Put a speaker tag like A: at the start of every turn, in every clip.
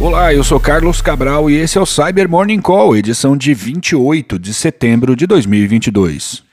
A: Olá, eu sou Carlos Cabral e esse é o Cyber Morning Call, edição de 28 de setembro de 2022.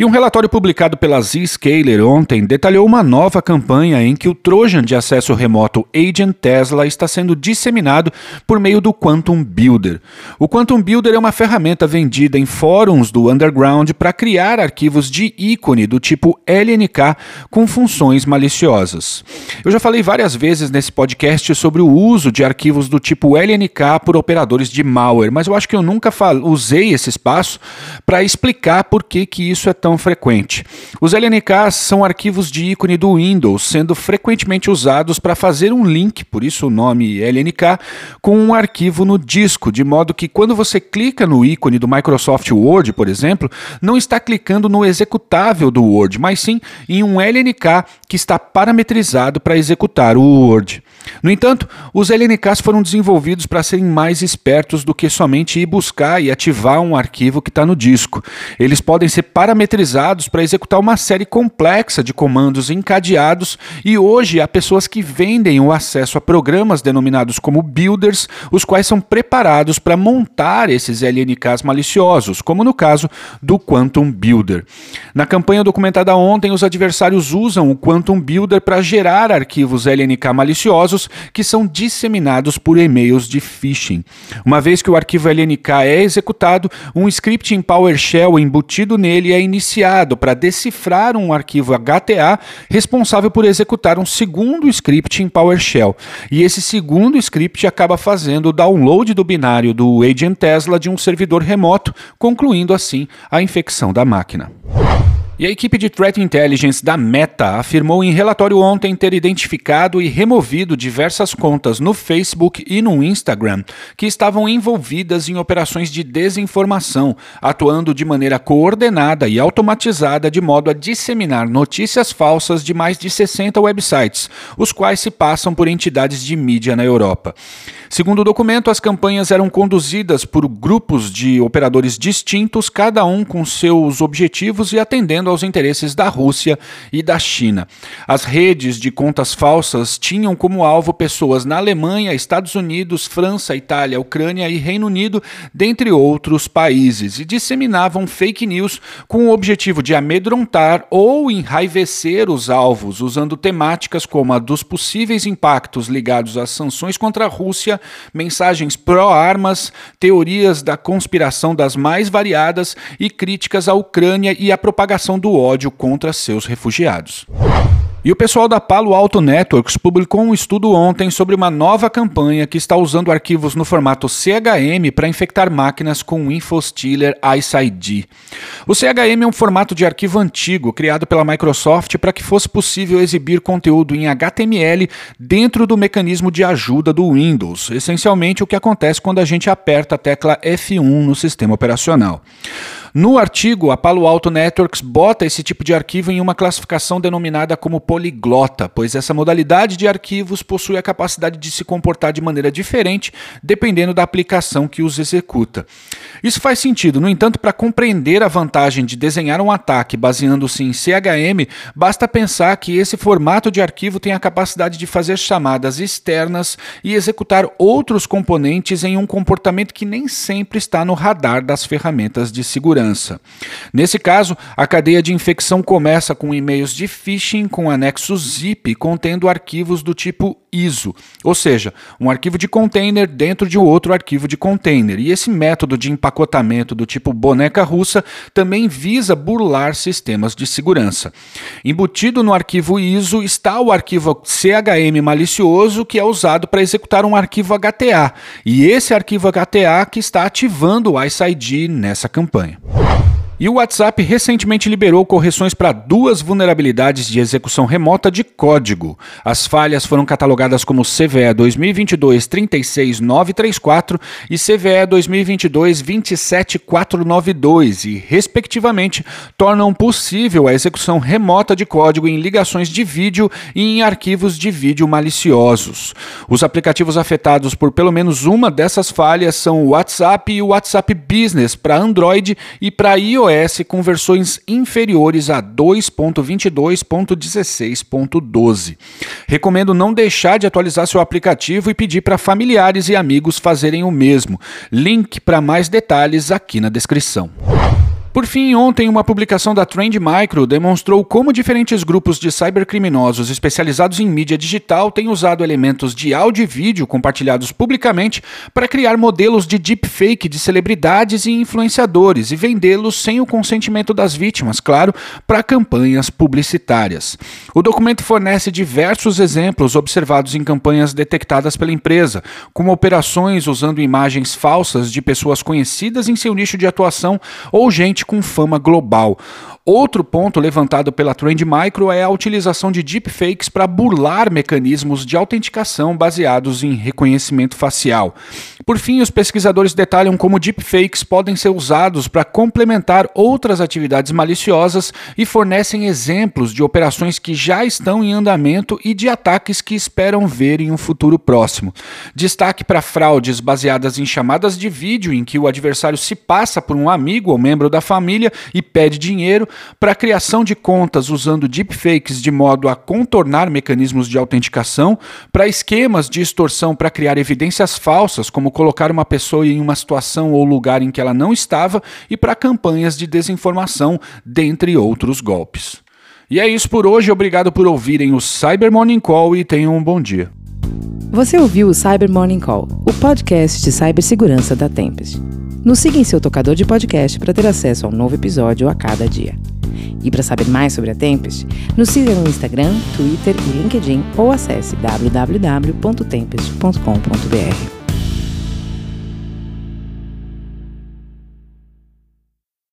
A: E um relatório publicado pela Zscaler ontem detalhou uma nova campanha em que o Trojan de acesso remoto Agent Tesla está sendo disseminado por meio do Quantum Builder. O Quantum Builder é uma ferramenta vendida em fóruns do underground para criar arquivos de ícone do tipo LNK com funções maliciosas. Eu já falei várias vezes nesse podcast sobre o uso de arquivos do tipo LNK por operadores de malware, mas eu acho que eu nunca usei esse espaço para explicar por que, que isso é tão frequente. Os LNKs são arquivos de ícone do Windows, sendo frequentemente usados para fazer um link, por isso o nome LNK, com um arquivo no disco, de modo que quando você clica no ícone do Microsoft Word, por exemplo, não está clicando no executável do Word, mas sim em um LNK que está parametrizado para executar o Word. No entanto, os LNKs foram desenvolvidos para serem mais espertos do que somente ir buscar e ativar um arquivo que está no disco. Eles podem ser parametrizados para executar uma série complexa de comandos encadeados e hoje há pessoas que vendem o acesso a programas denominados como builders, os quais são preparados para montar esses LNKs maliciosos, como no caso do Quantum Builder. Na campanha documentada ontem, os adversários usam o Quantum Builder para gerar arquivos LNK maliciosos que são disseminados por e-mails de phishing. Uma vez que o arquivo LNK é executado, um script em PowerShell embutido nele é iniciado para decifrar um arquivo HTA responsável por executar um segundo script em PowerShell. E esse segundo script acaba fazendo o download do binário do Agent Tesla de um servidor remoto, concluindo assim a infecção da máquina. E a equipe de Threat Intelligence da Meta afirmou em relatório ontem ter identificado e removido diversas contas no Facebook e no Instagram que estavam envolvidas em operações de desinformação, atuando de maneira coordenada e automatizada de modo a disseminar notícias falsas de mais de 60 websites, os quais se passam por entidades de mídia na Europa. Segundo o documento, as campanhas eram conduzidas por grupos de operadores distintos, cada um com seus objetivos e atendendo aos interesses da Rússia e da China. As redes de contas falsas tinham como alvo pessoas na Alemanha, Estados Unidos, França, Itália, Ucrânia e Reino Unido, dentre outros países, e disseminavam fake news com o objetivo de amedrontar ou enraivecer os alvos, usando temáticas como a dos possíveis impactos ligados às sanções contra a Rússia mensagens pró-armas, teorias da conspiração das mais variadas e críticas à Ucrânia e à propagação do ódio contra seus refugiados. E o pessoal da Palo Alto Networks publicou um estudo ontem sobre uma nova campanha que está usando arquivos no formato CHM para infectar máquinas com o InfoStealer ID. O CHM é um formato de arquivo antigo criado pela Microsoft para que fosse possível exibir conteúdo em HTML dentro do mecanismo de ajuda do Windows, essencialmente o que acontece quando a gente aperta a tecla F1 no sistema operacional. No artigo, a Palo Alto Networks bota esse tipo de arquivo em uma classificação denominada como poliglota, pois essa modalidade de arquivos possui a capacidade de se comportar de maneira diferente dependendo da aplicação que os executa. Isso faz sentido, no entanto, para compreender a vantagem de desenhar um ataque baseando-se em CHM, basta pensar que esse formato de arquivo tem a capacidade de fazer chamadas externas e executar outros componentes em um comportamento que nem sempre está no radar das ferramentas de segurança segurança. Nesse caso, a cadeia de infecção começa com e-mails de phishing com anexo zip contendo arquivos do tipo ISO, ou seja, um arquivo de container dentro de outro arquivo de container. E esse método de empacotamento do tipo boneca russa também visa burlar sistemas de segurança. Embutido no arquivo ISO está o arquivo CHM malicioso que é usado para executar um arquivo HTA, e esse arquivo HTA que está ativando o Ice ID nessa campanha. E o WhatsApp recentemente liberou correções para duas vulnerabilidades de execução remota de código. As falhas foram catalogadas como CVE 2022-36934 e CVE 2022-27492 e, respectivamente, tornam possível a execução remota de código em ligações de vídeo e em arquivos de vídeo maliciosos. Os aplicativos afetados por pelo menos uma dessas falhas são o WhatsApp e o WhatsApp Business para Android e para iOS iOS com versões inferiores a 2.22.16.12. Recomendo não deixar de atualizar seu aplicativo e pedir para familiares e amigos fazerem o mesmo. Link para mais detalhes aqui na descrição. Por fim, ontem, uma publicação da Trend Micro demonstrou como diferentes grupos de cybercriminosos especializados em mídia digital têm usado elementos de áudio e vídeo compartilhados publicamente para criar modelos de deepfake de celebridades e influenciadores e vendê-los sem o consentimento das vítimas, claro, para campanhas publicitárias. O documento fornece diversos exemplos observados em campanhas detectadas pela empresa, como operações usando imagens falsas de pessoas conhecidas em seu nicho de atuação ou gente com fama global. Outro ponto levantado pela Trend Micro é a utilização de deepfakes para burlar mecanismos de autenticação baseados em reconhecimento facial. Por fim, os pesquisadores detalham como deepfakes podem ser usados para complementar outras atividades maliciosas e fornecem exemplos de operações que já estão em andamento e de ataques que esperam ver em um futuro próximo. Destaque para fraudes baseadas em chamadas de vídeo em que o adversário se passa por um amigo ou membro da família e pede dinheiro, para a criação de contas usando deepfakes de modo a contornar mecanismos de autenticação, para esquemas de extorsão para criar evidências falsas, como colocar uma pessoa em uma situação ou lugar em que ela não estava, e para campanhas de desinformação, dentre outros golpes. E é isso por hoje, obrigado por ouvirem o Cyber Morning Call e tenham um bom dia.
B: Você ouviu o Cyber Morning Call, o podcast de cibersegurança da Tempest. Nos siga em seu tocador de podcast para ter acesso a um novo episódio a cada dia. E para saber mais sobre a Tempest, nos siga no Instagram, Twitter e LinkedIn ou acesse www.tempest.com.br.